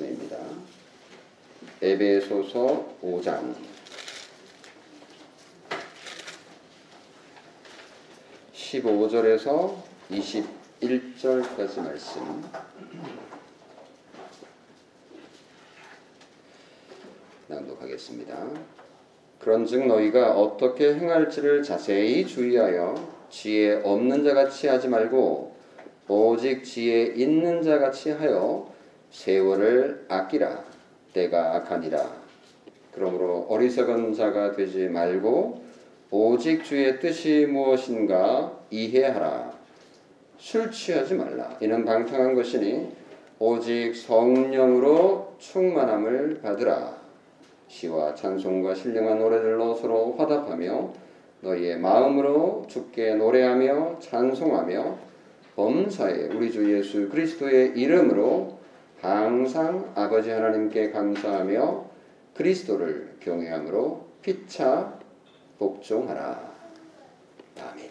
말씀입니다. 에베소서 5장 15절에서 21절까지 말씀 낭독하겠습니다. 그런즉 너희가 어떻게 행할지를 자세히 주의하여 지혜 없는 자같이 하지 말고 오직 지혜 있는 자같이 하여 세월을 아끼라. 때가 악하니라. 그러므로 어리석은 자가 되지 말고 오직 주의 뜻이 무엇인가 이해하라. 술 취하지 말라. 이는 방탕한 것이니 오직 성령으로 충만함을 받으라. 시와 찬송과 신령한 노래들로 서로 화답하며 너희의 마음으로 주께 노래하며 찬송하며 범사에 우리 주 예수 그리스도의 이름으로 항상 아버지 하나님께 감사하며 그리스도를 경외함으로 피차 복종하라. 아멘.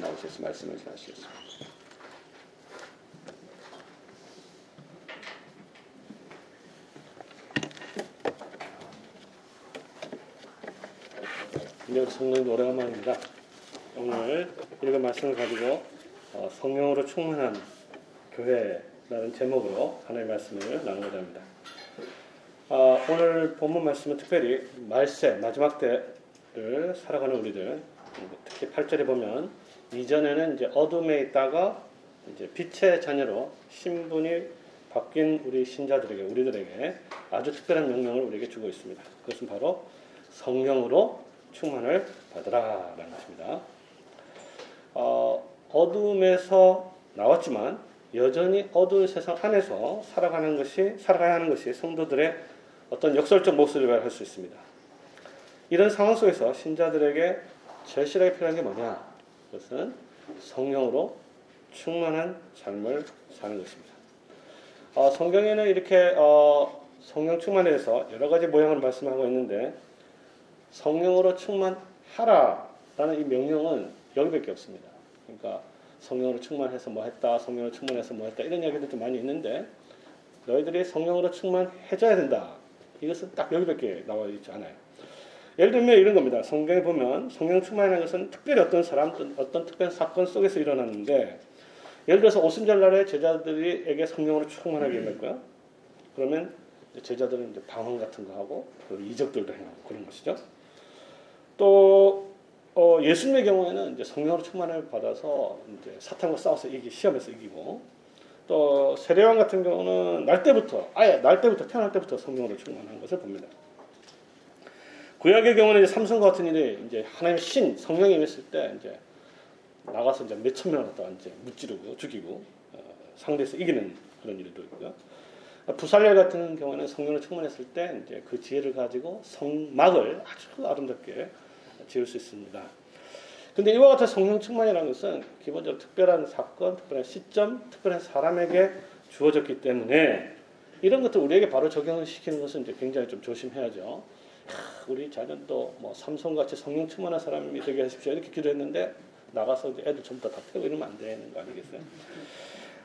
나오셔서 말씀을 하시겠습니다. 네, 우리 성령님 오래간만입니다. 오늘 읽은 말씀을 가지고 어, 성령으로 충만한 교회 라는 제목으로 하나님의 말씀을 나누고자 합니다. 어, 오늘 본문 말씀은 특별히 말세 마지막 때를 살아가는 우리들 특히 8절에 보면 이전에는 이제 어둠에 있다가 이제 빛의 자녀로 신분이 바뀐 우리 신자들에게 우리들에게 아주 특별한 명령을 우리에게 주고 있습니다. 그것은 바로 성령으로 충만을 받으라라는 것입니다. 어, 어둠에서 나왔지만 여전히 어두운 세상 안에서 살아가는 것이 살아가야 하는 것이 성도들의 어떤 역설적 목소리를 할수 있습니다. 이런 상황 속에서 신자들에게 절실하게 필요한 게 뭐냐? 그것은 성령으로 충만한 삶을 사는 것입니다. 어, 성경에는 이렇게 어, 성령 충만에 대해서 여러 가지 모양을 말씀하고 있는데 성령으로 충만하라라는 이 명령은 여기밖에 없습니다. 그러니까 성령으로 충만해서 뭐 했다, 성령으로 충만해서 뭐 했다 이런 이야기들도 많이 있는데 너희들이 성령으로 충만해져야 된다. 이것은 딱 여기밖에 나와 있지 않아요. 예를 들면 이런 겁니다. 성경에 보면 성령 충만이라는 것은 특별히 어떤 사람, 어떤 특별한 사건 속에서 일어났는데 예를 들어서 오순절날에 제자들에게 성령으로 충만하게 될 거야. 그러면 제자들은 이제 방언 같은 거 하고 이적들도 행하고 그런 것이죠. 또 어, 예수님의 경우에는 이제 성령으로 충만을 받아서 이제 사탄과 싸워서 이기 시험에서 이기고 또 세례왕 같은 경우는 날 때부터 아예 날 때부터 태어날 때부터 성령으로 충만한 것을 봅니다. 구약의 경우는 이제 삼손과 같은 일이 이제 하나님의 신 성령이 임했을 때 이제 나가서 이제 몇천 명을 갖다가 이제 무찌르고 죽이고 어, 상대에서 이기는 그런 일도 있고요. 부살렐 같은 경우는 성령으로 충만했을 때 이제 그 지혜를 가지고 성막을 아주 아름답게 지을 수 있습니다. 근데 이와 같은 성령 충만이라는 것은 기본적으로 특별한 사건, 특별한 시점, 특별한 사람에게 주어졌기 때문에 이런 것들 우리에게 바로 적용을 시키는 것은 이제 굉장히 좀 조심해야죠. 우리 자녀도 뭐 삼성같이 성령 충만한 사람이 되게 하십시오 이렇게 기도했는데 나가서 이제 애들 전부 다 태우고 이러면 안 되는 거 아니겠어요?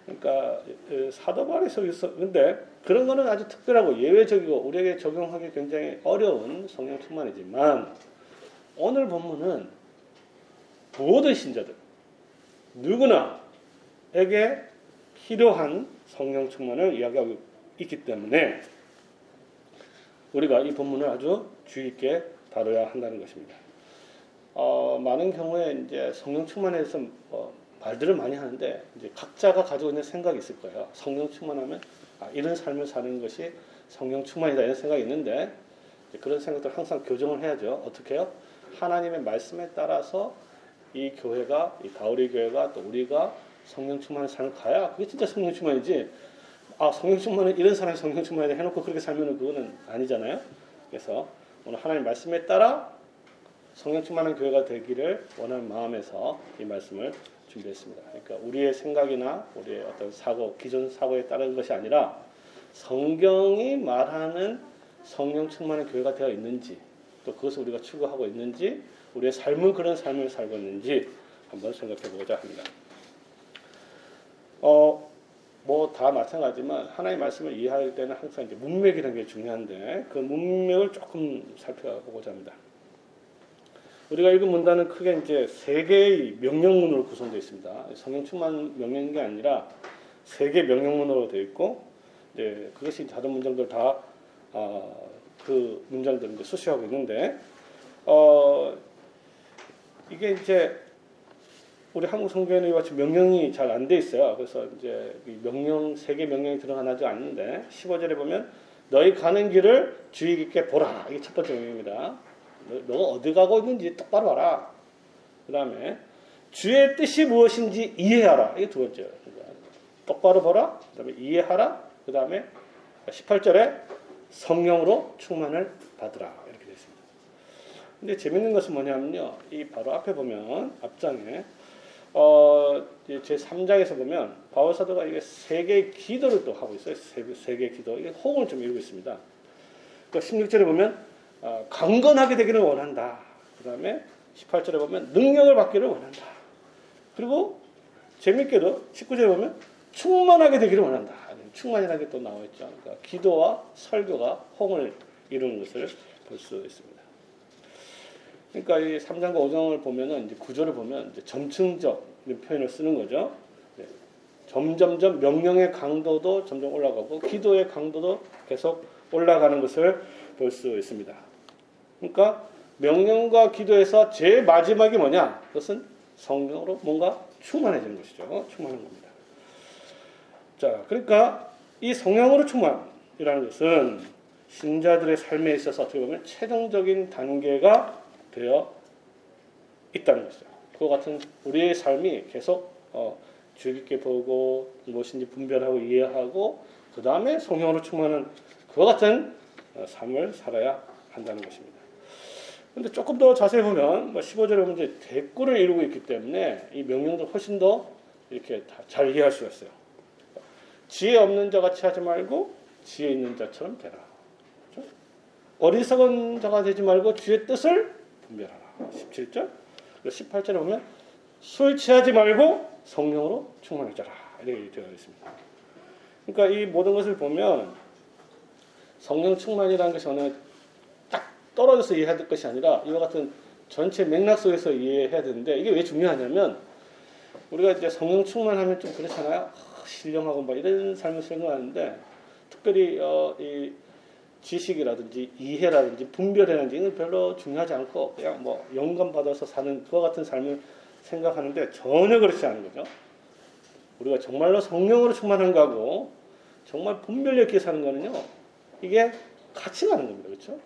그러니까 그 사도 바울에 속에서 근데 그런 거는 아주 특별하고 예외적이고 우리에게 적용하기 굉장히 어려운 성령 충만이지만 오늘 본문은 모든 신자들 누구나에게 필요한 성령 충만을 이야기하고 있기 때문에 우리가 이 본문을 아주 주의 있게 다뤄야 한다는 것입니다. 어, 많은 경우에 이제 성령 충만에 대해서 뭐 말들을 많이 하는데 이제 각자가 가지고 있는 생각이 있을 거예요. 성령 충만하면 아, 이런 삶을 사는 것이 성령 충만이다 이런 생각이 있는데 그런 생각들 항상 교정을 해야죠. 어떻게 해요? 하나님의 말씀에 따라서 이 교회가 이 다우리 교회가 또 우리가 성령 충만한 삶을 가야 그게 진짜 성령 충만이지. 아 성령 충만은 이런 사람이 성령 충만이다 해놓고 그렇게 살면은 그거는 아니잖아요. 그래서 오늘 하나님 말씀에 따라 성령 충만한 교회가 되기를 원하는 마음에서 이 말씀을 준비했습니다. 그러니까 우리의 생각이나 우리의 어떤 사고, 기존 사고에 따른 것이 아니라 성경이 말하는 성령 충만한 교회가 되어 있는지 또 그것을 우리가 추구하고 있는지 우리의 삶은 그런 삶을 살고 있는지 한번 생각해 보고자 합니다. 어, 뭐 다 마찬가지지만 하나의 말씀을 이해할 때는 항상 이제 문맥이라는 게 중요한데 그 문맥을 조금 살펴보고자 합니다. 우리가 읽은 문단은 크게 이제 세 개의 명령문으로 구성되어 있습니다. 성경 충만 명령인 게 아니라 세 개 명령문으로 되어 있고 이제 그것이 다른 문장들 다 어, 그 문장들을 이제 수시하고 있는데 어, 이게 이제 우리 한국 성경에 이와 같이 명령이 잘 안 돼 있어요. 그래서 이제 이 명령 세 개 명령이 들어가지 않는데 15절에 보면 너희 가는 길을 주의 깊게 보라. 이게 첫 번째 명령입니다. 너, 너가 어디 가고 있는지 똑바로 봐라. 그다음에 주의 뜻이 무엇인지 이해하라. 이게 두 번째예요. 그러니까 똑바로 보라. 그다음에 이해하라. 그다음에 18절에 성령으로 충만을 받으라. 이렇게 되어 있습니다. 근데 재밌는 것은 뭐냐면요. 이 바로 앞에 보면 앞장에 어, 제 3장에서 보면 바울 사도가 이게 세 개의 기도를 또 하고 있어요. 세, 세 개의 기도. 이게 호응을 좀 이루고 있습니다. 그 16절에 보면 어, 강건하게 되기를 원한다. 그 다음에 18절에 보면 능력을 받기를 원한다. 그리고 재밌게도 19절에 보면 충만하게 되기를 원한다. 충만이라는 게 또 나와 있죠. 그러니까 기도와 설교가 홍을 이루는 것을 볼 수 있습니다. 그러니까 이 3장과 5장을 보면은 이제 구조를 보면 이제 점층적 표현을 쓰는 거죠. 네. 점점점 명령의 강도도 점점 올라가고 기도의 강도도 계속 올라가는 것을 볼 수 있습니다. 그러니까 명령과 기도에서 제일 마지막이 뭐냐? 그것은 성령으로 뭔가 충만해지는 것이죠. 충만한 겁니다. 자, 그러니까 이 성령으로 충만이라는 것은 신자들의 삶에 있어서 어떻게 보면 최종적인 단계가 되어 있다는 것이죠. 그와 같은 우리의 삶이 계속 어, 주의 깊게 보고 무엇인지 분별하고 이해하고 그 다음에 성령으로 충만한 그와 같은 어, 삶을 살아야 한다는 것입니다. 근데 조금 더 자세히 보면 뭐 15절에 보면 이제 대꾸를 이루고 있기 때문에 이 명령도 훨씬 더 이렇게 잘 이해할 수가 있어요. 지혜 없는 자 같이 하지 말고 지혜 있는 자처럼 되라. 그렇죠? 어리석은 자가 되지 말고 주의 뜻을 분별하라. 17절. 18절에 보면 술 취하지 말고 성령으로 충만해져라. 이렇게 되어 있습니다. 그러니까 이 모든 것을 보면 성령 충만이라는 것이 어느 딱 떨어져서 이해해야 될 것이 아니라 이와 같은 전체 맥락 속에서 이해해야 되는데 이게 왜 중요하냐면 우리가 이제 성령 충만하면 좀 그렇잖아요. 신령하고 막 이런 삶을 생각하는데 특별히 어, 이 지식이라든지 이해라든지 분별이라든지 이건 별로 중요하지 않고 그냥 뭐 영감 받아서 사는 그와 같은 삶을 생각하는데 전혀 그렇지 않은 거죠. 우리가 정말로 성령으로 충만한 거하고 정말 분별력 있게 사는 거는요. 이게 같이 가는 겁니다. 그렇죠?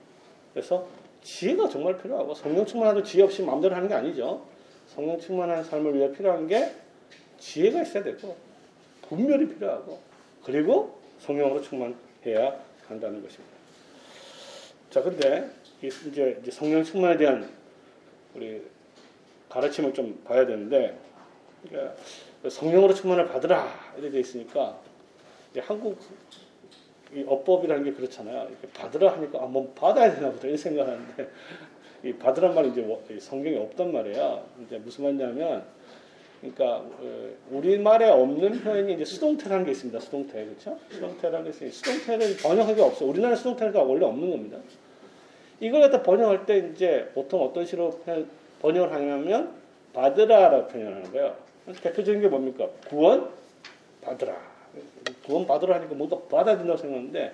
그래서 지혜가 정말 필요하고 성령 충만하도 지혜 없이 마음대로 하는 게 아니죠. 성령 충만한 삶을 위해 필요한 게 지혜가 있어야 되고 분별이 필요하고 그리고 성령으로 충만해야 한다는 것입니다. 자, 근데 이제 성령 충만에 대한 우리 가르침을 좀 봐야 되는데 그러니까 성령으로 충만을 받으라 이렇게 돼 있으니까 한국 이 어법이라는 게 그렇잖아요. 받으라 하니까 아, 뭐 받아야 되나 보다 이런 생각하는데 이 받으란 말이 이제 성경에 없단 말이에요. 이제 무슨 말이냐면 그러니까 우리말에 없는 표현이 이제 수동태라는 게 있습니다. 수동태 그렇죠? 수동태라는 게 있으니 수동태를 번역하기 없어. 우리나라 수동태가 원래 없는 겁니다. 이걸 갖다 번역할 때 이제 보통 어떤 식으로 번역을 하냐면 받으라라고 표현하는 거예요. 대표적인 게 뭡니까? 구원 받으라. 구원 받으라 하니까 뭔가 받아야 된다고 생각하는데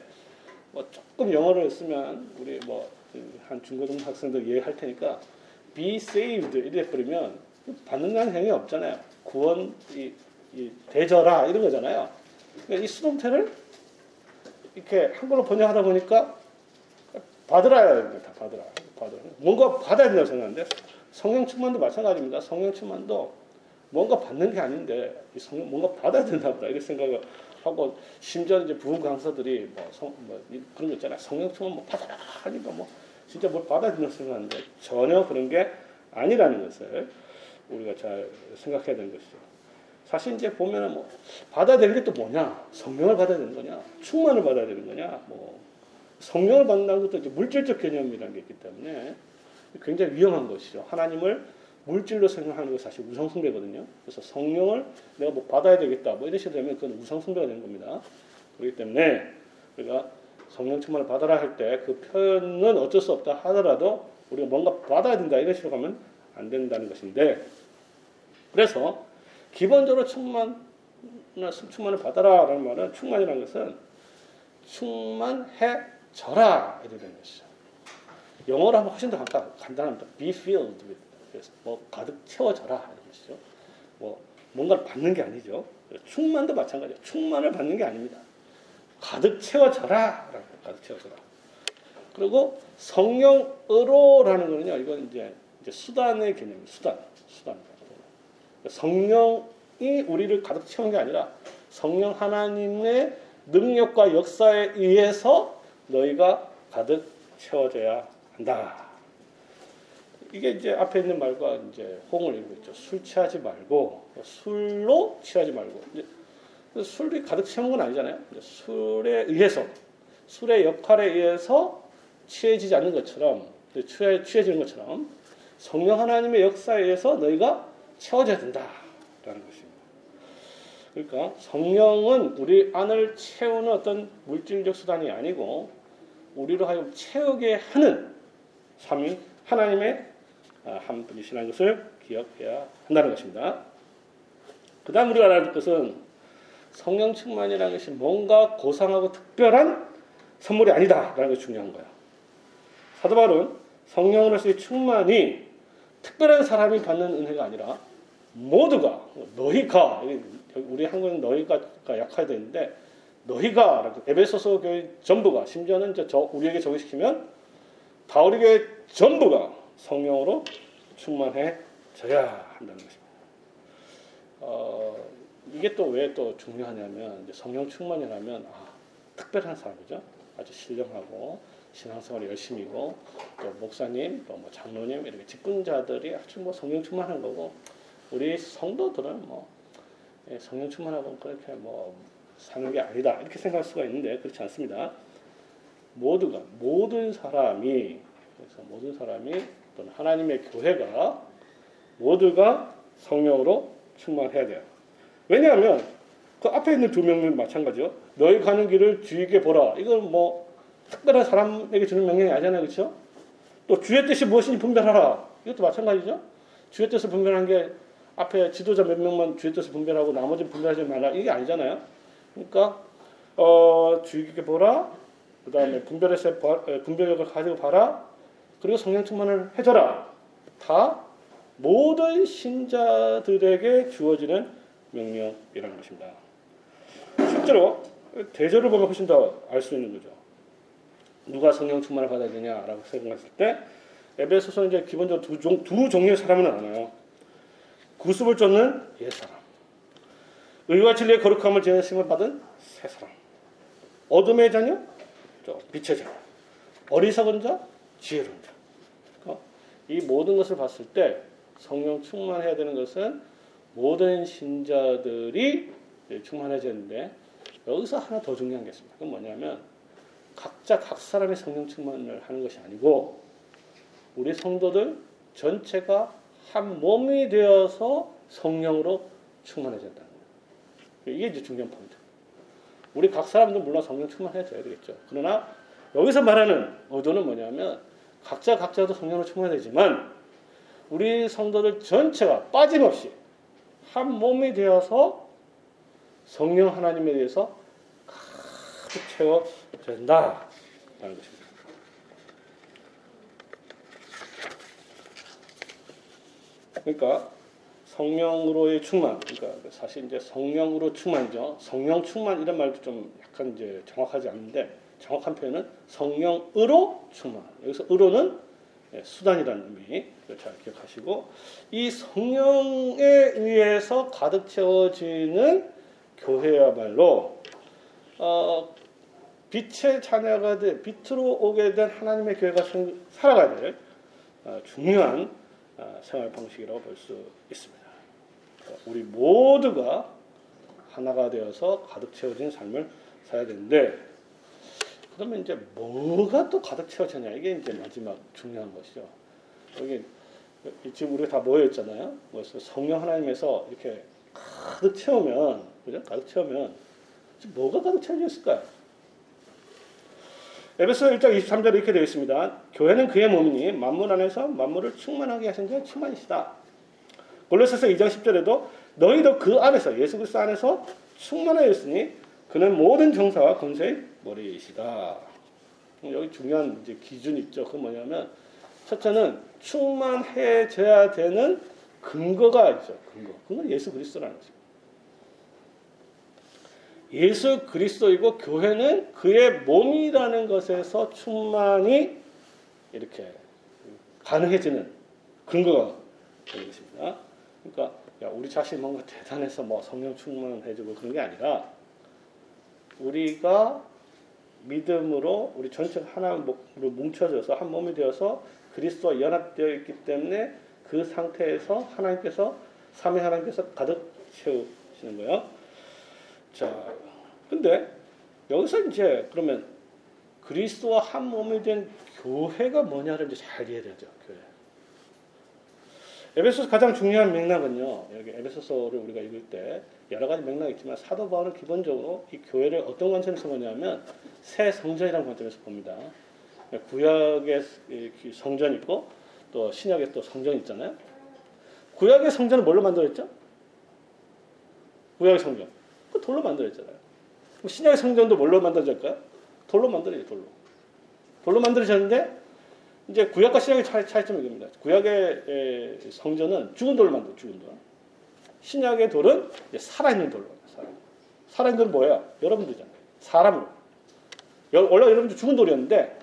뭐 조금 영어를 쓰면 우리 뭐 한 중고등 학생들 이해할 테니까 be saved 이래 버리면 받는다는 행위 없잖아요. 구원 이, 이 대저라 이런 거잖아요. 그러니까 이 수동태를 이렇게 한글로 번역하다 보니까 받으라야 됩니다. 받으라. 받으라. 뭔가 받아야 된다고 생각하는데 성령 충만도 마찬가지입니다. 성령 충만도 뭔가 받는 게 아닌데 이 성령 뭔가 받아야 된다 보다 이렇게 생각을 하고 심지어 이제 부흥 강사들이 뭐, 성, 뭐 그런 거 있잖아요. 성령 충만 뭐 받아라 하니까 뭐 진짜 뭘 받아야 된다고 생각하는데 전혀 그런 게 아니라는 것을 우리가 잘 생각해야 되는 것이죠. 사실 이제 보면은 뭐 되는 게또 뭐냐? 성령을 받아야 되는 거냐? 충만을 받아야 되는 거냐? 뭐 성령을 받는다는 것도 이제 물질적 개념이라는 게 있기 때문에 굉장히 위험한 것이죠. 하나님을 물질로 생각하는 게 사실 우상숭배거든요. 그래서 성령을 내가 뭐 받아야 되겠다 뭐 식으로 되면 그건 우상숭배가 되는 겁니다. 그렇기 때문에 우리가 성령 충만을 받아라 할 때 그 표현은 어쩔 수 없다 하더라도 우리가 뭔가 받아야 된다 이런 식으로 가면 안 된다는 것인데 그래서 기본적으로 충만 충만을 받아라라는 말은 충만이라는 것은 충만해 져라 이렇게 되는 것이죠. 영어로 하면 훨씬 더 간단, 간단 합니다. Be filled with 그래서 뭐 가득 채워져라 이런 것이죠. 뭐 뭔가를 받는 게 아니죠. 충만도 마찬가지예요. 충만을 받는 게 아닙니다. 가득 채워져라 가득 채워져라. 그리고 성령으로라는 거는요. 이건 이제, 이제 수단의 개념, 수단, 수단. 성령이 우리를 가득 채운 게 아니라 성령 하나님의 능력과 역사에 의해서 너희가 가득 채워져야 한다. 이게 이제 앞에 있는 말과 이제 호응을 이루고 있죠. 술 취하지 말고 술로 취하지 말고 이제 술이 가득 채운 건 아니잖아요. 술에 의해서 술의 역할에 의해서 취해지지 않는 것처럼 취해, 취해지는 것처럼 성령 하나님의 역사에 의해서 너희가 채워져야 된다라는 것입니다. 그러니까 성령은 우리 안을 채우는 어떤 물질적 수단이 아니고 우리로 하여금 채우게 하는 삼위 하나님의 아, 한 분이시라는 것을 기억해야 한다는 것입니다. 그 다음 우리가 알아야 될 것은 성령 충만이라는 것이 뭔가 고상하고 특별한 선물이 아니다라는 것이 중요한 거예요. 사도 바울은 성령으로서의 충만이 특별한 사람이 받는 은혜가 아니라 모두가 너희가 우리 한국은 너희가 약화되어 있는데 너희가 에베소서 교회 전부가 심지어는 저 우리에게 적용시키면 바울의 교회 전부가 성령으로 충만해져야 한다는 것입니다. 어, 이게 또 왜 또 중요하냐면 성령 충만이라면 아, 특별한 사람이죠. 아주 신령하고 신앙생활 열심히고 또 목사님, 또 뭐 장로님 이렇게 직분자들이 아주 뭐 성령 충만한 거고 우리 성도들은 뭐 예, 성령 충만하고 그렇게 뭐 사는 게 아니다 이렇게 생각할 수가 있는데 그렇지 않습니다. 모두가 모든 사람이 그래서 모든 사람이 또는 하나님의 교회가 모두가 성령으로 충만해야 돼요. 왜냐하면 그 앞에 있는 두 명은 마찬가지죠. 너희 가는 길을 주의게 보라. 이건 뭐 특별한 사람에게 주는 명령이 아니잖아요. 그렇죠? 또 주의 뜻이 무엇인지 분별하라. 이것도 마찬가지죠. 주의 뜻을 분별한 게 앞에 지도자 몇 명만 주의 뜻을 분별하고 나머지는 분별하지 마라. 이게 아니잖아요. 그러니까 어, 주의 깊게 보라. 그 다음에 분별해서 분별력을 가지고 봐라. 그리고 성령 충만을 해줘라. 다 모든 신자들에게 주어지는 명령이라는 것입니다. 실제로 대절을 보면 훨씬 더 알 수 있는 거죠. 누가 성령 충만을 받아야 되냐라고 생각했을 때 에베소서는 이제 기본적으로 두, 종, 두 종류의 사람은 알아요. 구습을 쫓는 옛 사람, 의와 진리의 거룩함을 지으심을 받은 새 사람, 어둠의 자녀, 빛의 자녀, 어리석은 자, 지혜로운 자. 이 모든 것을 봤을 때 성령 충만해야 되는 것은 모든 신자들이 충만해져야 되는데 여기서 하나 더 중요한 게 있습니다. 그건 뭐냐면 각자 각 사람의 성령 충만을 하는 것이 아니고 우리 성도들 전체가 한 몸이 되어서 성령으로 충만해져야 된다는 거예요. 이게 이제 중요한 포인트. 우리 각 사람도 물론 성령 충만해져야 되겠죠. 그러나 여기서 말하는 의도는 뭐냐면 각자 각자도 성령으로 충만되지만 우리 성도들 전체가 빠짐없이 한 몸이 되어서 성령 하나님에 대해서 가득 채워 진다라는 것입니다. 그러니까 성령으로의 충만, 그러니까 사실 이제 성령으로 충만이죠. 성령 충만 이런 말도 좀 약간 이제 정확하지 않은데 정확한 표현은 성령으로 충만. 여기서 으로는 예, 수단이라는 의미 잘 기억하시고 이 성령에 의해서 가득 채워지는 교회야말로 어, 빛의 자녀가 돼 빛으로 오게 된 하나님의 교회가 살아가야 될 어, 중요한 어, 생활 방식이라고 볼 수 있습니다. 우리 모두가 하나가 되어서 가득 채워진 삶을 살아야 되는데 그러면 이제 뭐가 또 가득 채워졌냐 이게 이제 마지막 중요한 것이죠. 여기 지금 우리가 다 모여 있잖아요. 그래서 성령 하나님에서 이렇게 가득 채우면 그죠? 가득 채우면 뭐가 가득 채워져 있을까요? 에베소 1장 23절에 이렇게 되어 있습니다. 교회는 그의 몸이니 만물 안에서 만물을 충만하게 하신 자 충만이시다. 골로새서 2장 10절에도 너희도 그 안에서 예수 그리스도 안에서 충만하였으니 그는 모든 정사와 권세의 머리이시다. 여기 중요한 이제 기준이 있죠. 그 뭐냐면 첫째는 충만해져야 되는 근거가 있죠. 근거. 그건 예수 그리스도라는 거죠. 예수 그리스도이고 교회는 그의 몸이라는 것에서 충만히 이렇게 가능해지는 근거가 되는 것입니다. 그러니까 야, 우리 자신 뭔가 대단해서 뭐 성령 충만해지고 그런 게 아니라 우리가 믿음으로 우리 전체가 하나로 뭉쳐져서 한 몸이 되어서 그리스도와 연합되어 있기 때문에 그 상태에서 하나님께서 삼위 하나님께서 가득 채우시는 거예요. 자, 근데 여기서 이제 그러면 그리스도와 한 몸이 된 교회가 뭐냐를 이제 잘 이해해야 되죠. 교회. 에베소서 가장 중요한 맥락은요. 여기 에베소서를 우리가 읽을 때 여러 가지 맥락이 있지만 사도 바울은 기본적으로 이 교회를 어떤 관점에서 보냐면 새 성전이라는 관점에서 봅니다. 구약의 성전 있고 또 신약의 또 성전 있잖아요. 구약의 성전은 뭘로 만들었죠? 구약의 성전. 그 돌로 만들었잖아요. 신약의 성전도 뭘로 만들어졌을까요? 돌로 만들어요, 돌로. 돌로 만들어졌는데 이제 구약과 신약의 차이, 차이점이 이겁니다. 구약의 성전은 죽은 돌로 만들어 죽은 돌. 신약의 돌은 살아있는 돌로. 살아있는 돌은 뭐야? 여러분들잖아요. 사람으로. 원래 여러분들 죽은 돌이었는데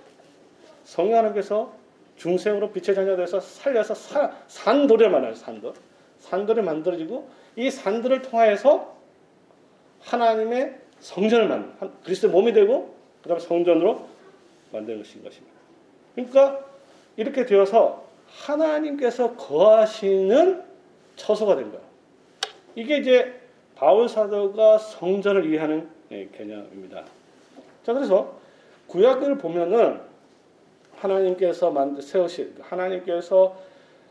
성령 하나님께서 중생으로 빛의 자녀 되서 살려서 사, 산돌을 만나요. 산돌. 산돌이 만들어지고 이 산돌을 통하여서 하나님의 성전을 만든 그리스도의 몸이 되고 그다음에 성전으로 만드는 것인 것입니다. 그러니까 이렇게 되어서 하나님께서 거하시는 처소가 된 거예요. 이게 이제 바울 사도가 성전을 이해하는 예, 개념입니다. 자, 그래서 구약을 보면은 하나님께서 만드 세우실 하나님께서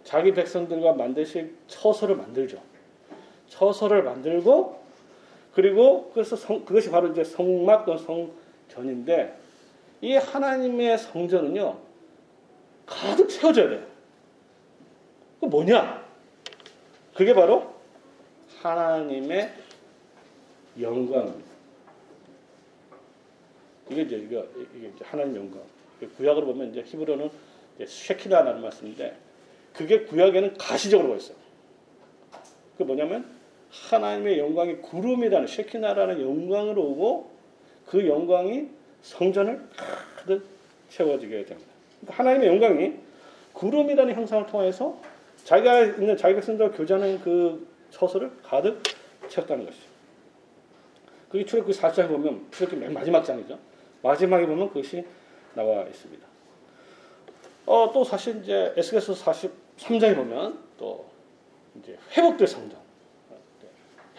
자기 백성들과 만드실 처소를 만들죠. 처소를 만들고 그리고 그래서 성, 그것이 바로 이제 성막 또 성전인데 이 하나님의 성전은요 가득 채워져야 돼요. 그 뭐냐? 그게 바로 하나님의 영광입니다. 이게 이제 이게, 이게 이제 하나님 영광. 구약으로 보면 이제 히브리어는 쉐키나라는 말씀인데 그게 구약에는 가시적으로 있어요. 그 뭐냐면 하나님의 영광이 구름이라는 쉐키나라는 영광으로 오고 그 영광이 성전을 가득 채워지게 됩니다. 그러니까 하나님의 영광이 구름이라는 형상을 통해서 자기가 있는 자기 백성들과 교제하는 그 처소를 가득 채웠다는 것이죠. 그게 출애굽기 4장에 보면 출애굽기 맨 마지막 장이죠. 마지막에 보면 그것이 나와 있습니다. 어, 또 사실 이제 에스겔서 43장에 보면 또 이제 회복될 성전.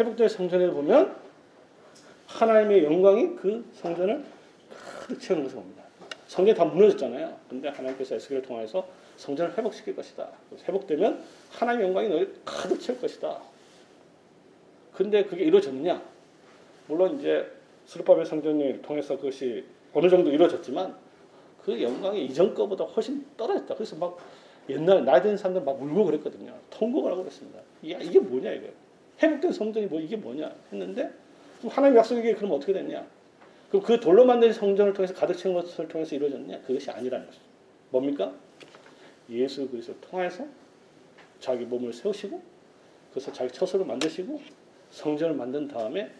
회복될 성전에 보면 하나님의 영광이 그 성전을 가득 채우는 것을 봅니다. 성전이 다 무너졌잖아요. 근데 하나님께서 에스겔을 통해서 성전을 회복시킬 것이다. 회복되면 하나님의 영광이 너희 가득 채울 것이다. 근데 그게 이루어졌느냐? 물론 이제 수르바벨 성전을 통해서 그것이 어느 정도 이루어졌지만 그 영광이 이전 거보다 훨씬 떨어졌다. 그래서 막 옛날 나이 든 사람들 막 울고 그랬거든요. 통곡을 하고 그랬습니다. 야 이게 뭐냐 이거. 회복된 성전이 뭐 이게 뭐냐 했는데 하나님 약속이 그럼 어떻게 됐냐? 그럼 그 돌로 만든 성전을 통해서 가득 채운 것을 통해서 이루어졌냐? 그것이 아니라는 것이죠. 뭡니까? 예수 그리스도 통해서 자기 몸을 세우시고 그래서 자기 처소를 만드시고 성전을 만든 다음에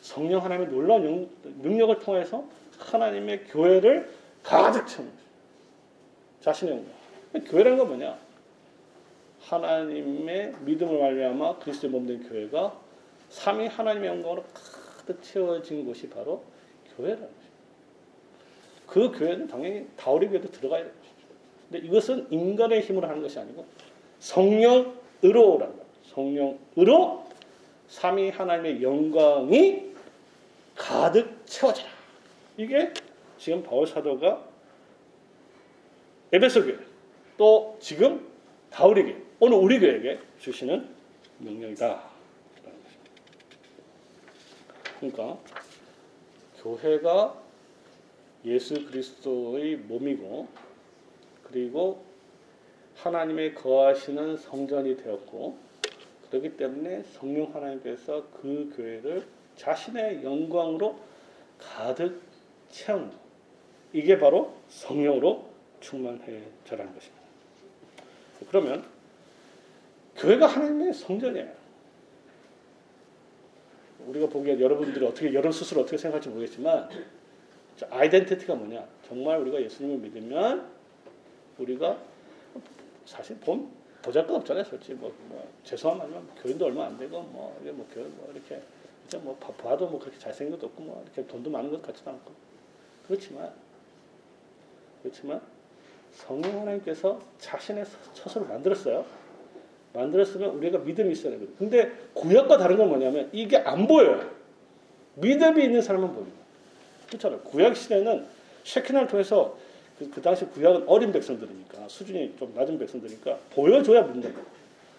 성령 하나님의 놀라운 능력을 통해서 하나님의 교회를 가득 채우는 거죠. 자신의 영광. 교회라는 건 뭐냐? 하나님의 믿음을 말미암아 그리스도의 몸된 교회가 삼위 하나님의 영광으로 가득 채워진 곳이 바로 교회라는 것이죠. 그 교회는 당연히 다우리 교회도 들어가야 되는 것이죠. 근데 이것은 인간의 힘으로 하는 것이 아니고 성령으로라는 거예요. 성령으로 삼위 하나님의 영광이 가득 채워져라. 이게 지금 바울 사도가 에베소 교회 또 지금 바울에게 오늘 우리 교회에게 주시는 명령이다. 그러니까 교회가 예수 그리스도의 몸이고 그리고 하나님의 거하시는 성전이 되었고 그렇기 때문에 성령 하나님께서 그 교회를 자신의 영광으로 가득 채운 것. 이게 바로 성령으로 충만해 저라는 것입니다. 그러면 교회가 하나님의 성전이에요. 우리가 보기에 여러분들이 어떻게 여러분 스스로 어떻게 생각할지 모르겠지만 아이덴티티가 뭐냐? 정말 우리가 예수님을 믿으면 우리가 사실 본 보잘것 없잖아요, 솔직히 뭐, 뭐 죄송한 말이면 교인도 얼마 안 되고 뭐 이게 뭐 교인 뭐 이렇게 진짜 뭐 봐도 뭐 그렇게 잘생긴 것도 없고 뭐 이렇게 돈도 많은 것 같지도 않고 그렇지만 그렇지만 성령 하나님께서 자신의 처소를 만들었어요. 만들었으면 우리가 믿음이 있어야 되거든요. 근데 구약과 다른 건 뭐냐면 이게 안 보여요. 믿음이 있는 사람은 보입니다. 그렇잖아요. 구약 시대는 쉐키나를 통해서 그, 그, 당시 구약은 어린 백성들이니까 수준이 좀 낮은 백성들이니까 보여줘야 믿는 거예요.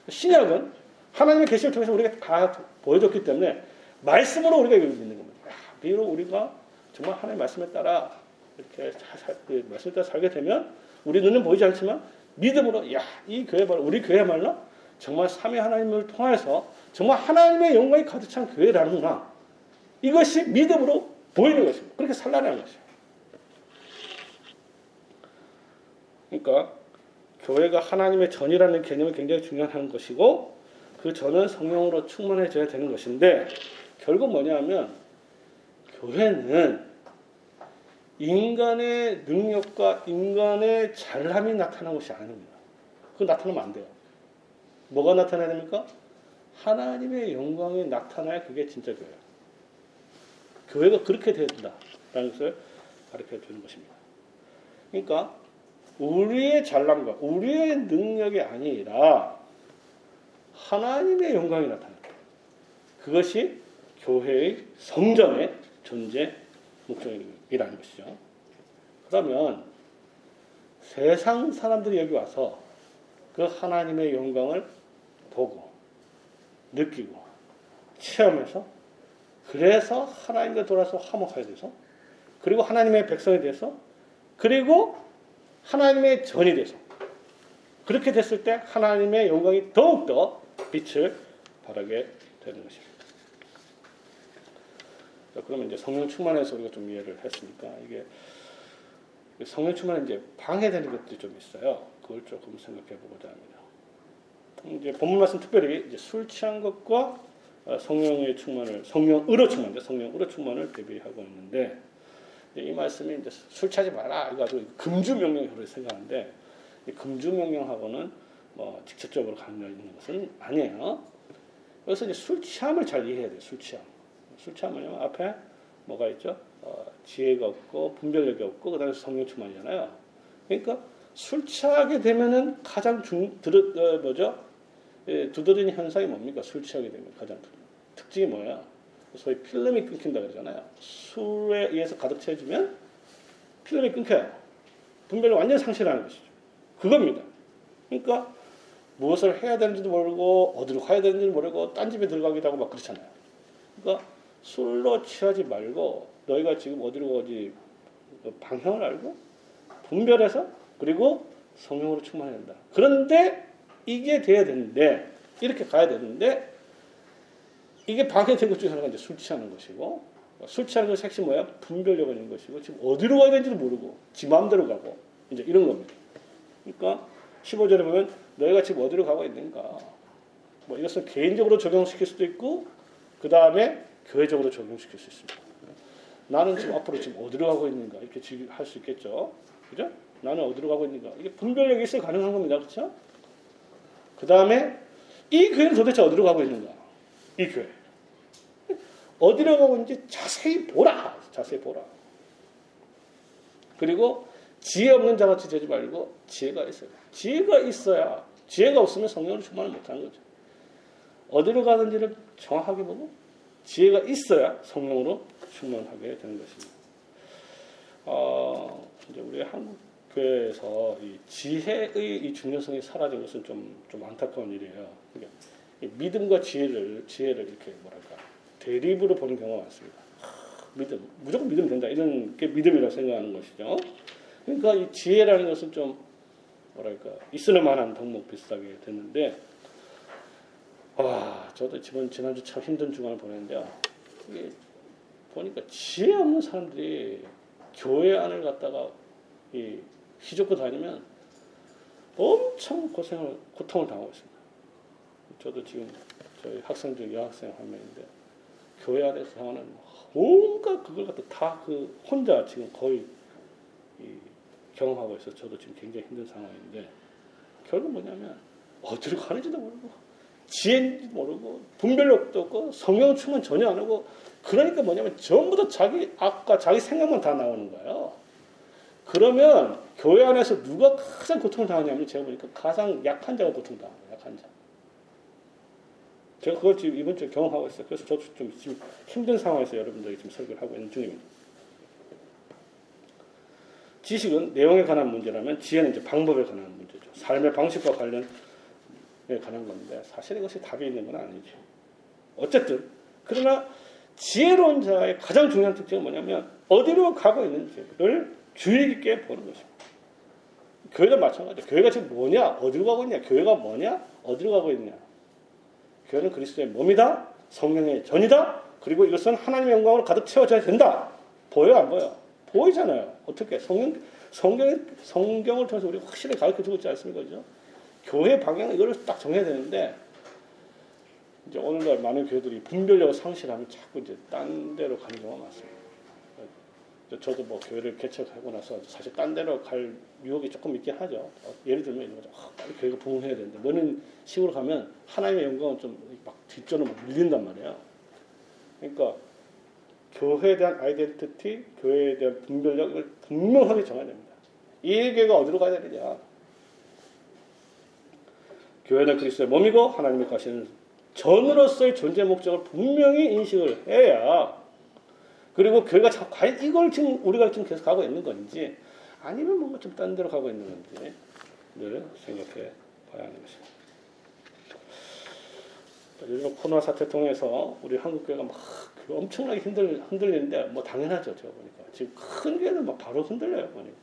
신약은 하나님의 계시를 통해서 우리가 다 보여줬기 때문에 말씀으로 우리가 이걸 믿는 겁니다. 비록 우리가 정말 하나님의 말씀에 따라 이렇게 살, 그 말씀에 따라 살게 되면 우리 눈은 보이지 않지만 믿음으로 야 이 교회 말 우리 교회 말로 정말 삼위 하나님을 통해서 정말 하나님의 영광이 가득 찬 교회라는구나. 이것이 믿음으로 보이는 것입니다. 그렇게 살라는 것이에요. 그러니까 교회가 하나님의 전이라는 개념이 굉장히 중요한 것이고 그 전은 성령으로 충만해져야 되는 것인데 결국 뭐냐면 교회는 인간의 능력과 인간의 잘남이 나타나는 것이 아닙니다. 그거 나타나면 안 돼요. 뭐가 나타나야 됩니까? 하나님의 영광이 나타나야 그게 진짜 교회예요. 교회가 그렇게 된다라는 것을 가르쳐 주는 것입니다. 그러니까 우리의 잘남과 우리의 능력이 아니라 하나님의 영광이 나타납니다. 그것이 교회의 성전의 존재 목적이라는 것이죠. 그러면 세상 사람들이 여기 와서 그 하나님의 영광을 보고 느끼고 체험해서 그래서 하나님과 돌아서 화목하게 돼서 그리고 하나님의 백성이 돼서 그리고 하나님의 전이 돼서 그렇게 됐을 때 하나님의 영광이 더욱더 빛을 발하게 되는 것입니다. 자, 그러면 이제 성령 충만해서 우리가 좀 이해를 했으니까 이게 성령 충만은 이제 방해되는 것들이 좀 있어요. 그걸 조금 생각해 보고자 합니다. 이제 본문 말씀 특별히 이제 술 취한 것과 어, 성령의 충만을 성령으로 충만죠. 성령으로 충만을 대비하고 있는데 이 말씀이 이제 술 취하지 마라 이거 아주 금주 명령으로 생각하는데 금주 명령하고는 뭐 직접적으로 관련 있는 것은 아니에요. 그래서 이제 술 취함을 잘 이해해야 돼요. 술 취함. 술 취함 은 앞에 뭐가 있죠? 어, 지혜가 없고 분별력이 없고 그다음에 성령 충만이잖아요. 그러니까 술 취하게 되면은 가장 중 들, 어, 뭐죠? 예, 두드리는 현상이 뭡니까? 술 취하게 되면 가장 특징이 뭐야? 소위 필름이 끊긴다 그러잖아요. 술에 의해서 가득 채워지면 필름이 끊겨요. 분별을 완전 상실하는 것이죠. 그겁니다. 그러니까 무엇을 해야 되는지도 모르고 어디로 가야 되는지도 모르고 딴 집에 들어가기도 하고 막 그렇잖아요. 그러니까 술로 취하지 말고 너희가 지금 어디로 가지 그 방향을 알고 분별해서 그리고 성령으로 충만해야 된다. 그런데 이게 돼야 되는데 이렇게 가야 되는데 이게 방해된 것 중에 하나가 이제 술 취하는 것이고 술 취하는 것의 핵심 뭐야? 분별력이 있는 것이고 지금 어디로 가야 되는지도 모르고 지 마음대로 가고 이제 이런 겁니다. 그러니까 15절에 보면 너희가 지금 어디로 가고 있는가? 뭐 이것을 개인적으로 적용시킬 수도 있고 그 다음에 교회적으로 적용시킬 수 있습니다. 나는 지금 앞으로 지금 어디로 가고 있는가 이렇게 할 수 있겠죠. 그죠? 나는 어디로 가고 있는가 이게 분별력이 있어 가능한 겁니다. 그렇죠? 그 다음에 이 교회는 도대체 어디로 가고 있는가? 이 교회. 어디로 가고 있는지 자세히 보라. 자세히 보라. 그리고 지혜 없는 자같이 되지 말고 지혜가 있어야 지혜가 있어야 지혜가 없으면 성령으로 충만을 못하는 거죠. 어디로 가는지를 정확하게 보고 지혜가 있어야 성령으로 충만하게 되는 것입니다. 어, 이제 우리 한국 교회에서 이 지혜의 이 중요성이 사라진 것은 좀, 좀 안타까운 일이에요. 그러니까 이 믿음과 지혜를 지혜를 이렇게 뭐랄까 대립으로 보는 경우가 많습니다. 하, 믿음 무조건 믿으면 된다 이런 게 믿음이라고 생각하는 것이죠. 그러니까 이 지혜라는 것은 좀 뭐랄까 있을 만한 덕목 비슷하게 됐는데 와 저도 지난 지난주 참 힘든 주간을 보냈는데요. 이게 보니까 지혜 없는 사람들이 교회 안을 갔다가 이 휘젓고 다니면 엄청 고생을 고통을 당하고 있습니다. 저도 지금 저희 학생 중 여학생 한 명인데 교회 안에서 하는 온갖 그걸 갖다 다 그 혼자 지금 거의 이 경험하고 있어. 저도 지금 굉장히 힘든 상황인데 결국 뭐냐면 어디로 가는지도 모르고 지혜인지 모르고 분별력도 없고 성령 충만 전혀 안 하고 그러니까 뭐냐면 전부 다 자기 악과 자기 생각만 다 나오는 거예요. 그러면 교회 안에서 누가 가장 고통을 당하냐면 제가 보니까 가장 약한 자가 고통 당하는 거예요. 약한 자. 제가 그걸 지금 이번 주에 경험하고 있어요. 그래서 저도 좀 지금 힘든 상황에서 여러분들에게 지금 설교를 하고 있는 중입니다. 지식은 내용에 관한 문제라면 지혜는 이제 방법에 관한 문제죠. 삶의 방식과 관련에 관한 건데 사실 이것이 답이 있는 건 아니죠. 어쨌든 그러나 지혜로운 자의 가장 중요한 특징은 뭐냐면 어디로 가고 있는지를 주의 깊게 보는 것입니다. 교회도 마찬가지예요. 교회가 지금 뭐냐? 어디로 가고 있냐? 교회가 뭐냐? 어디로 가고 있냐? 교회는 그리스도의 몸이다. 성령의 전이다. 그리고 이것은 하나님의 영광으로 가득 채워져야 된다. 보여요, 안 보여? 보이잖아요. 어떻게? 성경, 성경, 성경을 통해서 우리 확실히 가르쳐 주고 있지 않습니까? 그죠? 교회 방향 이거를 딱 정해야 되는데, 이제 오늘날 많은 교회들이 분별력을 상실하면 자꾸 이제 딴 데로 가는 경우가 많습니다. 저도 뭐 교회를 개척하고 나서 사실 딴 데로 갈 유혹이 조금 있긴 하죠. 어, 예를 들면 이런 거죠. 아, 빨리 교회가 부흥해야 되는데 뭐는 식으로 가면 하나님의 영광은 좀 막 뒷전으로 밀린단 말이에요. 그러니까 교회에 대한 아이덴티티, 교회에 대한 분별력을 분명하게 정해야 됩니다. 이 교회가 어디로 가야 되느냐? 교회는 그리스도의 몸이고 하나님의 가시는 전으로서의 존재 목적을 분명히 인식을 해야 그리고 교회가 과연 이걸 지금 우리가 지금 계속 가고 있는 건지 아니면 뭔가 좀 딴 데로 가고 있는 건지 늘 생각해 봐야 하는 것입니다. 요즘 코로나 사태 통해서 우리 한국 교회가 막 엄청나게 흔들, 흔들리는데 뭐 당연하죠. 제가 보니까 지금 큰 교회는 막 바로 흔들려요. 보니까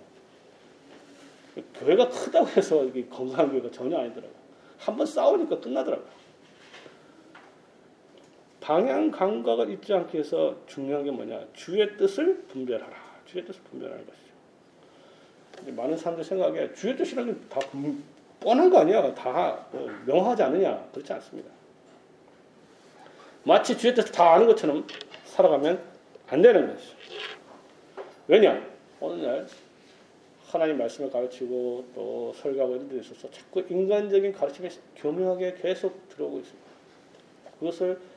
교회가 크다고 해서 건강한 교회가 전혀 아니더라고 요. 한번 싸우니까 끝나더라고 요. 방향 감각을 잊지 않기 위해서 중요한 게 뭐냐? 주의 뜻을 분별하라. 주의 뜻을 분별하는 것이죠. 많은 사람들 생각에 주의 뜻이라는 게 다 뻔한 거 아니야? 다 뭐 명하지 않느냐? 그렇지 않습니다. 마치 주의 뜻을 다 아는 것처럼 살아가면 안 되는 것이죠. 왜냐? 오늘날 하나님 말씀을 가르치고 또 설교하고 이런 데 있어서 자꾸 인간적인 가르침이 교묘하게 계속 들어오고 있습니다. 그것을 그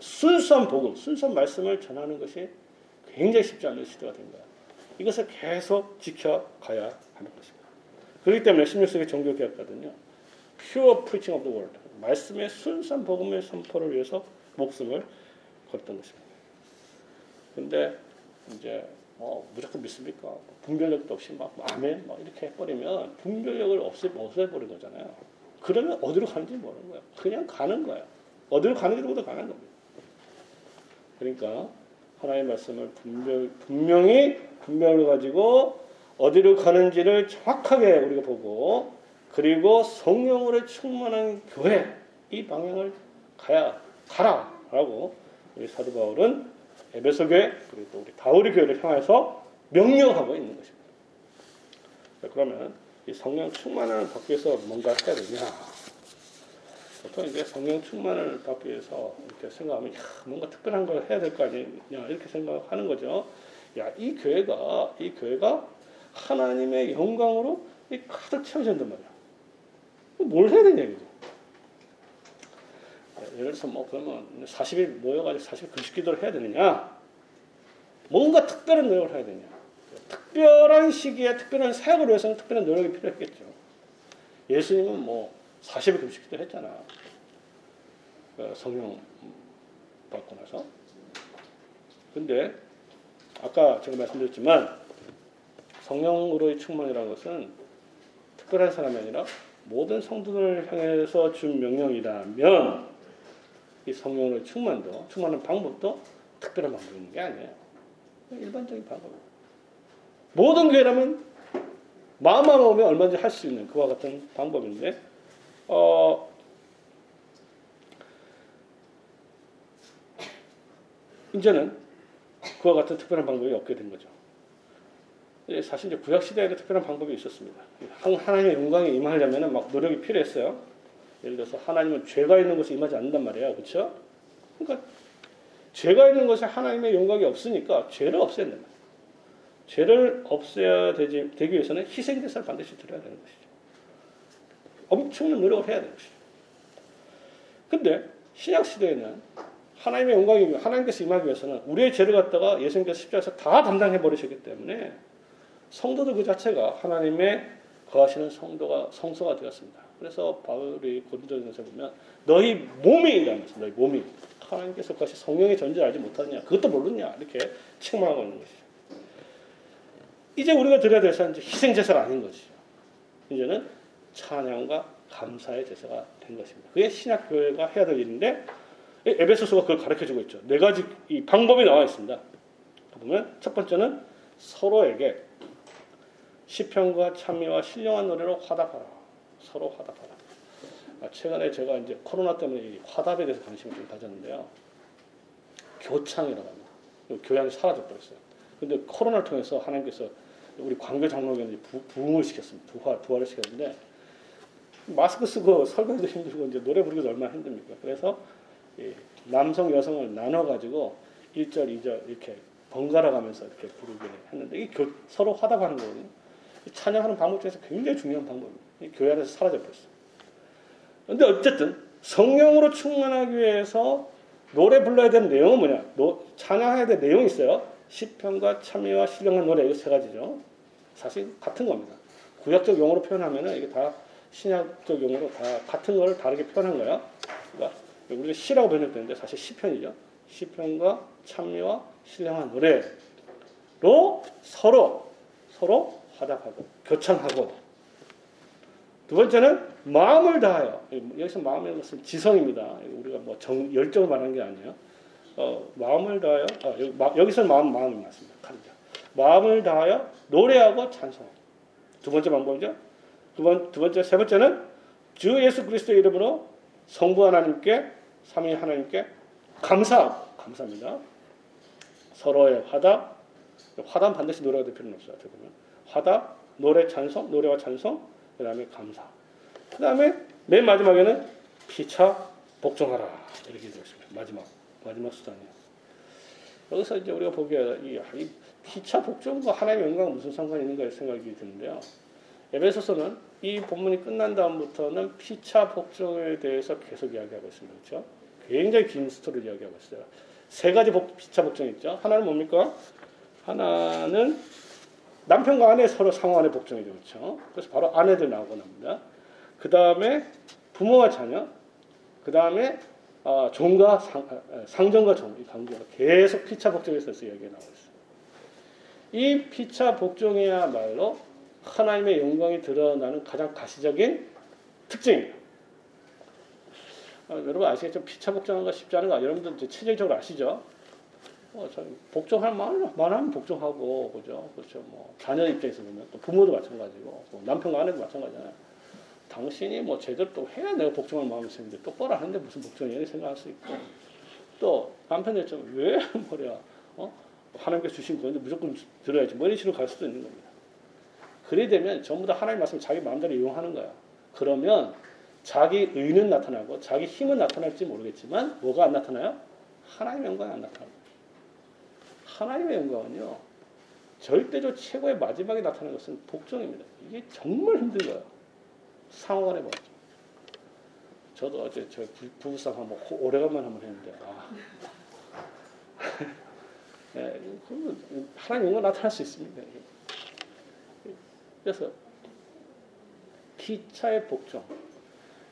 순수한 복음, 순수한 말씀을 전하는 것이 굉장히 쉽지 않은 시대가 된 거야. 이것을 계속 지켜가야 하는 것입니다. 그렇기 때문에 16세기 종교개혁가든요. Pure preaching of the word. 말씀의 순수한 복음의 선포를 위해서 목숨을 걸었던 것입니다. 근데 이제 뭐 무조건 믿습니까? 분별력도 없이 막 아멘 막 이렇게 해버리면 분별력을 없애 없애버린 거잖아요. 그러면 어디로 가는지 모르는 거예요. 그냥 가는 거예요. 어디로 가는지보다 가는 겁니다. 그러니까 하나님의 말씀을 분별, 분명히 분별을 가지고 어디로 가는지를 정확하게 우리가 보고 그리고 성령으로 충만한 교회 이 방향을 가야 가라라고 우리 사도 바울은 에베소 교회 그리고 또 우리 다우리 교회를 향해서 명령하고 있는 것입니다. 그러면 이 성령 충만을 받기 위해서 뭔가 해야 되냐? 보통 이제 성령 충만을 받기 위해서 이렇게 생각하면 야, 뭔가 특별한 걸 해야 될 거 아니냐 이렇게 생각하는 거죠. 야, 이 교회가 이 교회가 하나님의 영광으로 가득 채워진단 말이야. 뭘 해야 되냐 이거죠. 예를 들어서 뭐 그러면 40일 모여가지고 40일 금식 기도를 해야 되느냐? 뭔가 특별한 노력을 해야 되냐? 특별한 시기에 특별한 사역을 위해서는 특별한 노력이 필요했겠죠. 예수님은 뭐 40일 금식 기도 했잖아. 그 성령 받고 나서. 근데 아까 제가 말씀드렸지만 성령으로의 충만이라는 것은 특별한 사람이 아니라 모든 성도들을 향해서 준 명령이라면 이 성령으로의 충만도 충만한 방법도 특별한 방법이 게 아니에요. 일반적인 방법이에요. 모든 교회라면 마음만 오면 얼마든지 할 수 있는 그와 같은 방법인데 어, 이제는 그와 같은 특별한 방법이 없게 된 거죠. 예, 사실 이제 구약 시대에도 특별한 방법이 있었습니다. 하나님의 영광에 임하려면 막 노력이 필요했어요. 예를 들어서 하나님은 죄가 있는 곳에 임하지 않는단 말이에요, 그렇죠? 그러니까 죄가 있는 곳에 하나님의 영광이 없으니까 죄를 없애야 된다. 죄를 없애야 되기 위해서는 희생 제사를 반드시 드려야 되는 것이죠. 엄청난 노력을 해야 되는 것이죠. 근데 신약 시대에는 하나님의 영광이 하나님께서 임하기 위해서는 우리의 죄를 갖다가 예수님께서 십자가에서 다 담당해 버리셨기 때문에 성도들 그 자체가 하나님의 거하시는 성도가 성소가 되었습니다. 그래서 바울이 고린도전서 보면 너희 몸이 이라면서 너희 몸이 하나님께서 그것이 성령의 존재를 알지 못하느냐 그것도 모르냐 이렇게 책망하고 있는 것이죠. 이제 우리가 드려야 될 사는 희생 제사가 아닌 것이죠. 이제는 찬양과 감사의 제사가 된 것입니다. 그게 신약 교회가 해야 될 일인데 에베소서가 그걸 가르쳐 주고 있죠. 네 가지 이 방법이 나와 있습니다. 보면 첫 번째는 서로에게 시편과 찬미와 신령한 노래로 화답하라. 서로 화답하라. 아, 최근에 제가 이제 코로나 때문에 이 화답에 대해서 관심을 좀 가졌는데요. 교창이라고 합니다. 교양이 사라져 버렸어요. 근데 코로나를 통해서 하나님께서 우리 광교 장로교는 부흥을 시켰습니다. 부활, 부활을 시켰는데 마스크 쓰고 설교도 힘들고 이제 노래 부르기도 얼마나 힘듭니까? 그래서 남성 여성을 나눠 가지고 1절, 2절 이렇게 번갈아 가면서 이렇게 부르게 했는데 이 교, 서로 화답하는 거거든요. 찬양하는 방법 중에서 굉장히 중요한 방법입니다. 교회 안에서 사라져 버렸어요. 근데 어쨌든 성령으로 충만하기 위해서 노래 불러야 되는 내용은 뭐냐? 노, 찬양해야 될 내용이 있어요. 시편과 참여와 신령한 노래 이거 세 가지죠. 사실 같은 겁니다. 구약적 용어로 표현하면 이게 다 신약적 용어로 다 같은 걸 다르게 표현한 거야. 그러니까 우리가 시라고 번역되는데 사실 시편이죠. 시편과 참여와 신령한 노래로 서로 서로 화답하고 교창하고 두 번째는 마음을 다하여 여기서 마음의 것은 지성입니다. 우리가 뭐 정, 열정을 말하는 게 아니에요. 어, 마음을 다하여 아, 여기, 마, 여기서 마음 마음이 맞습니다. 칼이죠. 마음을 다하여 노래하고 찬송. 두 번째 방법이죠. 두, 번, 두 번째 세 번째는 주 예수 그리스도의 이름으로 성부 하나님께 삼위 하나님께 감사 감사합니다. 서로의 화답 화답 반드시 노래가 될 필요는 없어요. 보면 화답 노래 찬송 노래와 찬송 그다음에 감사 그다음에 맨 마지막에는 피차 복종하라 이렇게 되어 있습니다. 마지막 마지막 수단이에요. 여기서 이제 우리가 보기에 이, 이 피차 복종과 하나님의 영광 무슨 상관이 있는가 생각이 드는데요. 에베소서는 이 본문이 끝난 다음부터는 피차 복종에 대해서 계속 이야기하고 있습니다. 그렇죠? 굉장히 긴 스토리를 이야기하고 있어요. 세 가지 복, 피차 복종이 있죠. 하나는 뭡니까? 하나는 남편과 아내 서로 상호 안의 복종이죠. 그렇죠? 그래서 바로 아내들 나오고 납니다. 그 다음에 부모와 자녀, 그 다음에 어, 종과 상, 상정과 종, 이 관계가 계속 피차 복종에 있어서 이야기가 나오고 있어요. 이 피차 복종이야말로 하나님의 영광이 드러나는 가장 가시적인 특징입니다. 어, 여러분 아시겠죠? 피차 복종하는 거 쉽지 않은 거 여러분들 체질적으로 아시죠? 어, 복종할 만, 만하면 복종하고 그죠? 그렇죠. 뭐 자녀 입장에서 보면 또 부모도 마찬가지고 뭐 남편과 아내도 마찬가지잖아요. 당신이 뭐 제대로 또 해야 내가 복종할 마음이 있는데 똑바로 하는데 무슨 복종이야 생각할 수 있고 또 남편들 좀왜 뭐야 어? 하나님께서 주신 건데 무조건 들어야지 뭐 이런 식으로 갈 수도 있는 겁니다. 그래 되면 전부 다 하나님 말씀 자기 마음대로 이용하는 거야. 그러면 자기 의는 나타나고 자기 힘은 나타날지 모르겠지만 뭐가 안 나타나요? 하나님의 영광이 안 나타납니다. 하나님의 영광은요 절대적 최고의 마지막에 나타나는 것은 복종입니다. 이게 정말 힘든 거예요. 상호간에 보죠. 저도 어제 저 부부싸움 한번 오래간만에 한번 했는데 아. 네, 하나님 영광 나타날 수 있습니다. 그래서 피차의 복종.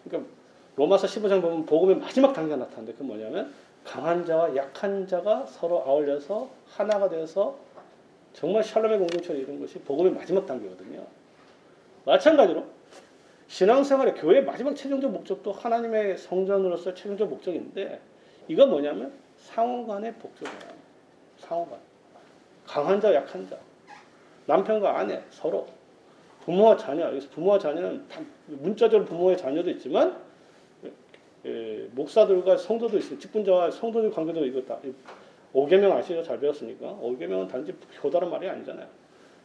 그러니까 로마서 15장 보면 복음의 마지막 단계가 나타나는데 그 뭐냐면 강한 자와 약한 자가 서로 아울려서 하나가 되어서 정말 샬롬의 공동체를 이룬 것이 복음의 마지막 단계거든요. 마찬가지로 신앙생활의 교회의 마지막 최종적 목적도 하나님의 성전으로서 최종적 목적인데 이건 뭐냐면 상호간의 복종이에요. 상호간. 강한 자, 약한 자. 남편과 아내 서로 부모와 자녀. 여기서 부모와 자녀는 다 문자적으로 부모의 자녀도 있지만 예, 목사들과 성도도 있어요. 직분자와 성도들 관계도 이거 다 오계명 아시죠? 잘 배웠으니까 오계명은 단지 교다란 말이 아니잖아요.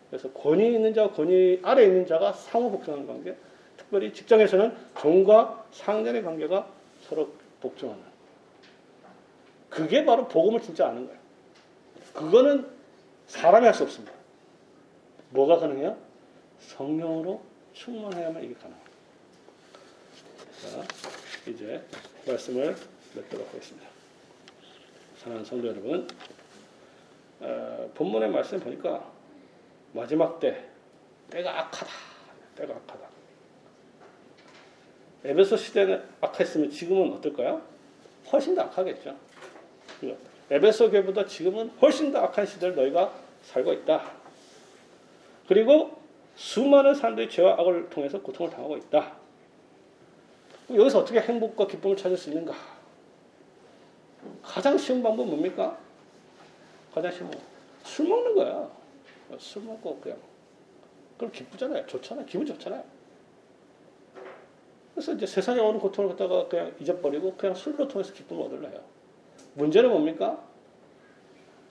그래서 권위 있는 자와 권위 아래 있는 자가 상호 복종하는 관계. 특별히 직장에서는 종과 상전의 관계가 서로 복종하는. 그게 바로 복음을 진짜 아는 거예요. 그거는 사람이 할 수 없습니다. 뭐가 가능해요? 성령으로 충만해야만 이게 가능합니다. 자, 이제 말씀을 맺도록 하겠습니다. 사랑하는 성도 여러분, 어, 본문의 말씀 보니까 마지막 때, 때가 악하다. 때가 악하다. 에베소 시대는 악했으면 지금은 어떨까요? 훨씬 더 악하겠죠. 에베소 교보다 지금은 훨씬 더 악한 시대를 너희가 살고 있다. 그리고 수많은 사람들이 죄와 악을 통해서 고통을 당하고 있다. 여기서 어떻게 행복과 기쁨을 찾을 수 있는가? 가장 쉬운 방법은 뭡니까? 가장 쉬운. 술 먹는 거야. 술 먹고 그냥. 그럼 기쁘잖아요. 좋잖아요. 기분 좋잖아요. 그래서 이제 세상에 오는 고통을 갖다가 그냥 잊어버리고 그냥 술로 통해서 기쁨을 얻으려 해요. 문제는 뭡니까?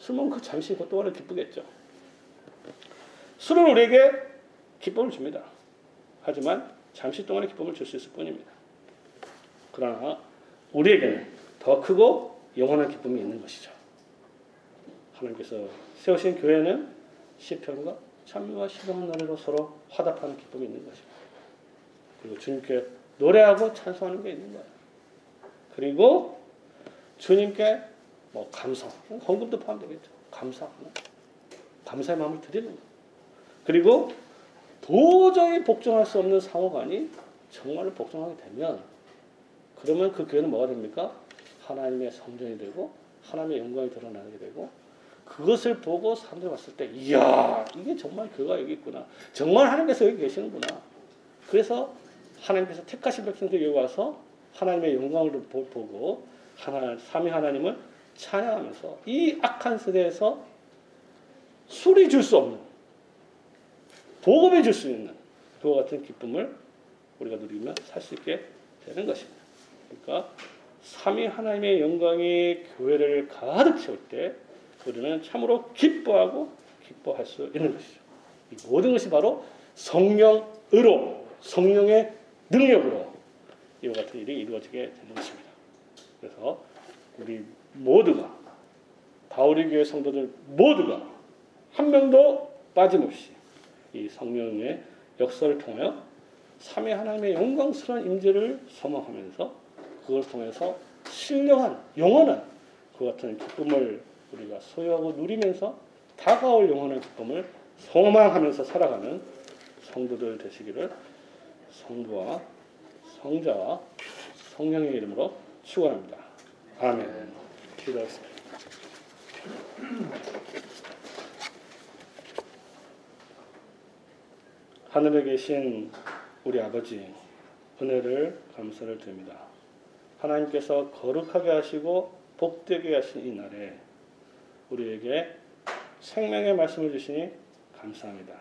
술 먹으면 그 잠시 그 동안은 기쁘겠죠. 술은 우리에게 기쁨을 줍니다. 하지만 잠시 동안의 기쁨을 줄 수 있을 뿐입니다. 그러나 우리에게는 더 크고 영원한 기쁨이 있는 것이죠. 하나님께서 세우신 교회는 시편과 찬미와 시경한 노래로 서로 화답하는 기쁨이 있는 것입니다. 그리고 주님께 노래하고 찬송하는 게 있는 거예요. 그리고 주님께 뭐 감사, 헌금도 포함되겠죠. 감사, 감사의 마음을 드리는 거. 그리고 도저히 복종할 수 없는 상호간이 정말로 복종하게 되면 그러면 그 교회는 뭐가 됩니까? 하나님의 성전이 되고 하나님의 영광이 드러나게 되고 그것을 보고 사람들이 봤을 때 이야 이게 정말 교회가 여기 있구나 정말 하나님께서 여기 계시는구나 그래서 하나님께서 택하신 백성들 여기 와서 하나님의 영광을 보고 하나 삼위 하나님을 찬양하면서 이 악한 세대에서 술이 줄 수 없는 복음이 줄수 있는 그와 같은 기쁨을 우리가 누리며 살 수 있게 되는 것입니다. 그러니까 삼위 하나님의 영광이 교회를 가득 채울 때 우리는 참으로 기뻐하고 기뻐할 수 있는 것이죠. 이 모든 것이 바로 성령으로 성령의 능력으로 이와 같은 일이 이루어지게 되는 것입니다. 그래서 우리 모두가 바울의 교회 성도들 모두가 한 명도 빠짐없이 이 성령의 역사를 통하여 삼위 하나님의 영광스러운 임재를 소망하면서 그걸 통해서 신령한 영원한 그 같은 기쁨을 우리가 소유하고 누리면서 다가올 영원한 기쁨을 소망하면서 살아가는 성도들 되시기를 성부와 성자와 성령의 이름으로 축원합니다. 아멘. 기도하겠습니다. 하늘에 계신 우리 아버지 은혜를 감사를 드립니다. 하나님께서 거룩하게 하시고 복되게 하신 이 날에 우리에게 생명의 말씀을 주시니 감사합니다.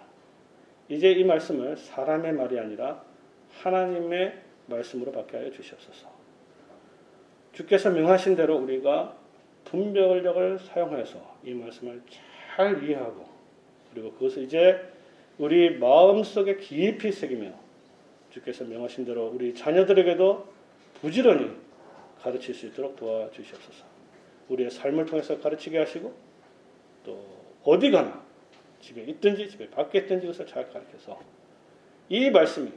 이제 이 말씀을 사람의 말이 아니라 하나님의 말씀으로 받게 하여 주시옵소서. 주께서 명하신 대로 우리가 분별력을 사용해서 이 말씀을 잘 이해하고 그리고 그것을 이제 우리 마음속에 깊이 새기며 주께서 명하신 대로 우리 자녀들에게도 부지런히 가르칠 수 있도록 도와주시옵소서. 우리의 삶을 통해서 가르치게 하시고 또 어디 가나 집에 있든지 집에 밖에 있든지 그것을 잘 가르쳐서 이 말씀이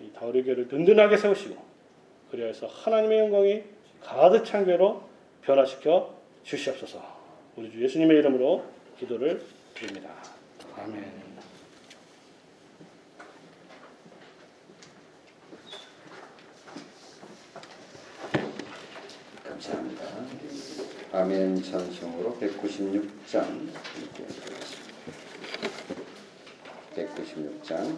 이 다우리 교를 든든하게 세우시고 그리하여서 하나님의 영광이 가득 찬 교로 변화시켜 주시옵소서. 우리 주 예수님의 이름으로 기도를 드립니다. 아멘. 아멘 찬송으로 196장 읽겠습니다. 196장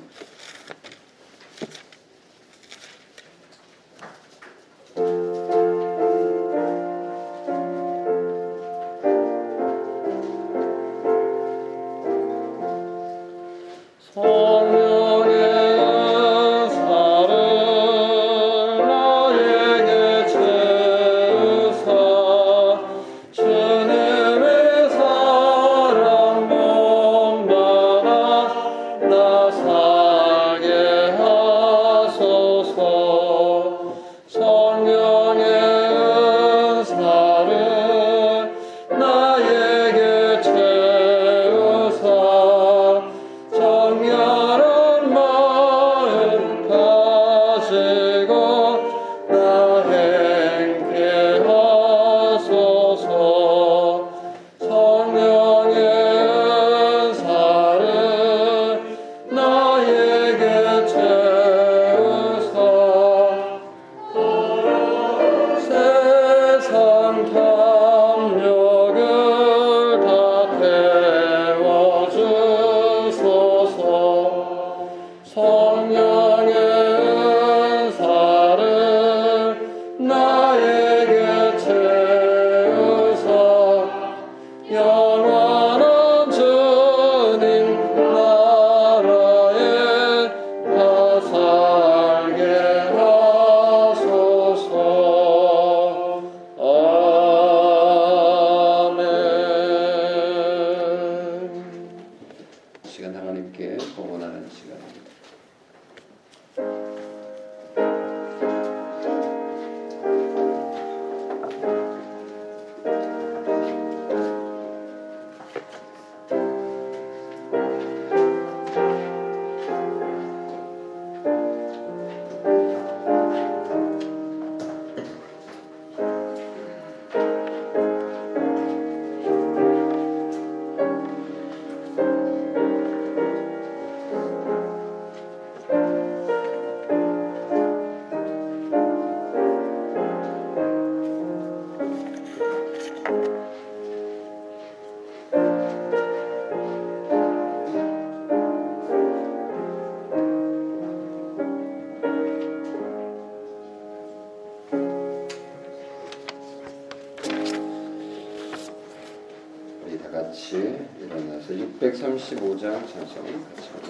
15장 잠시만 같이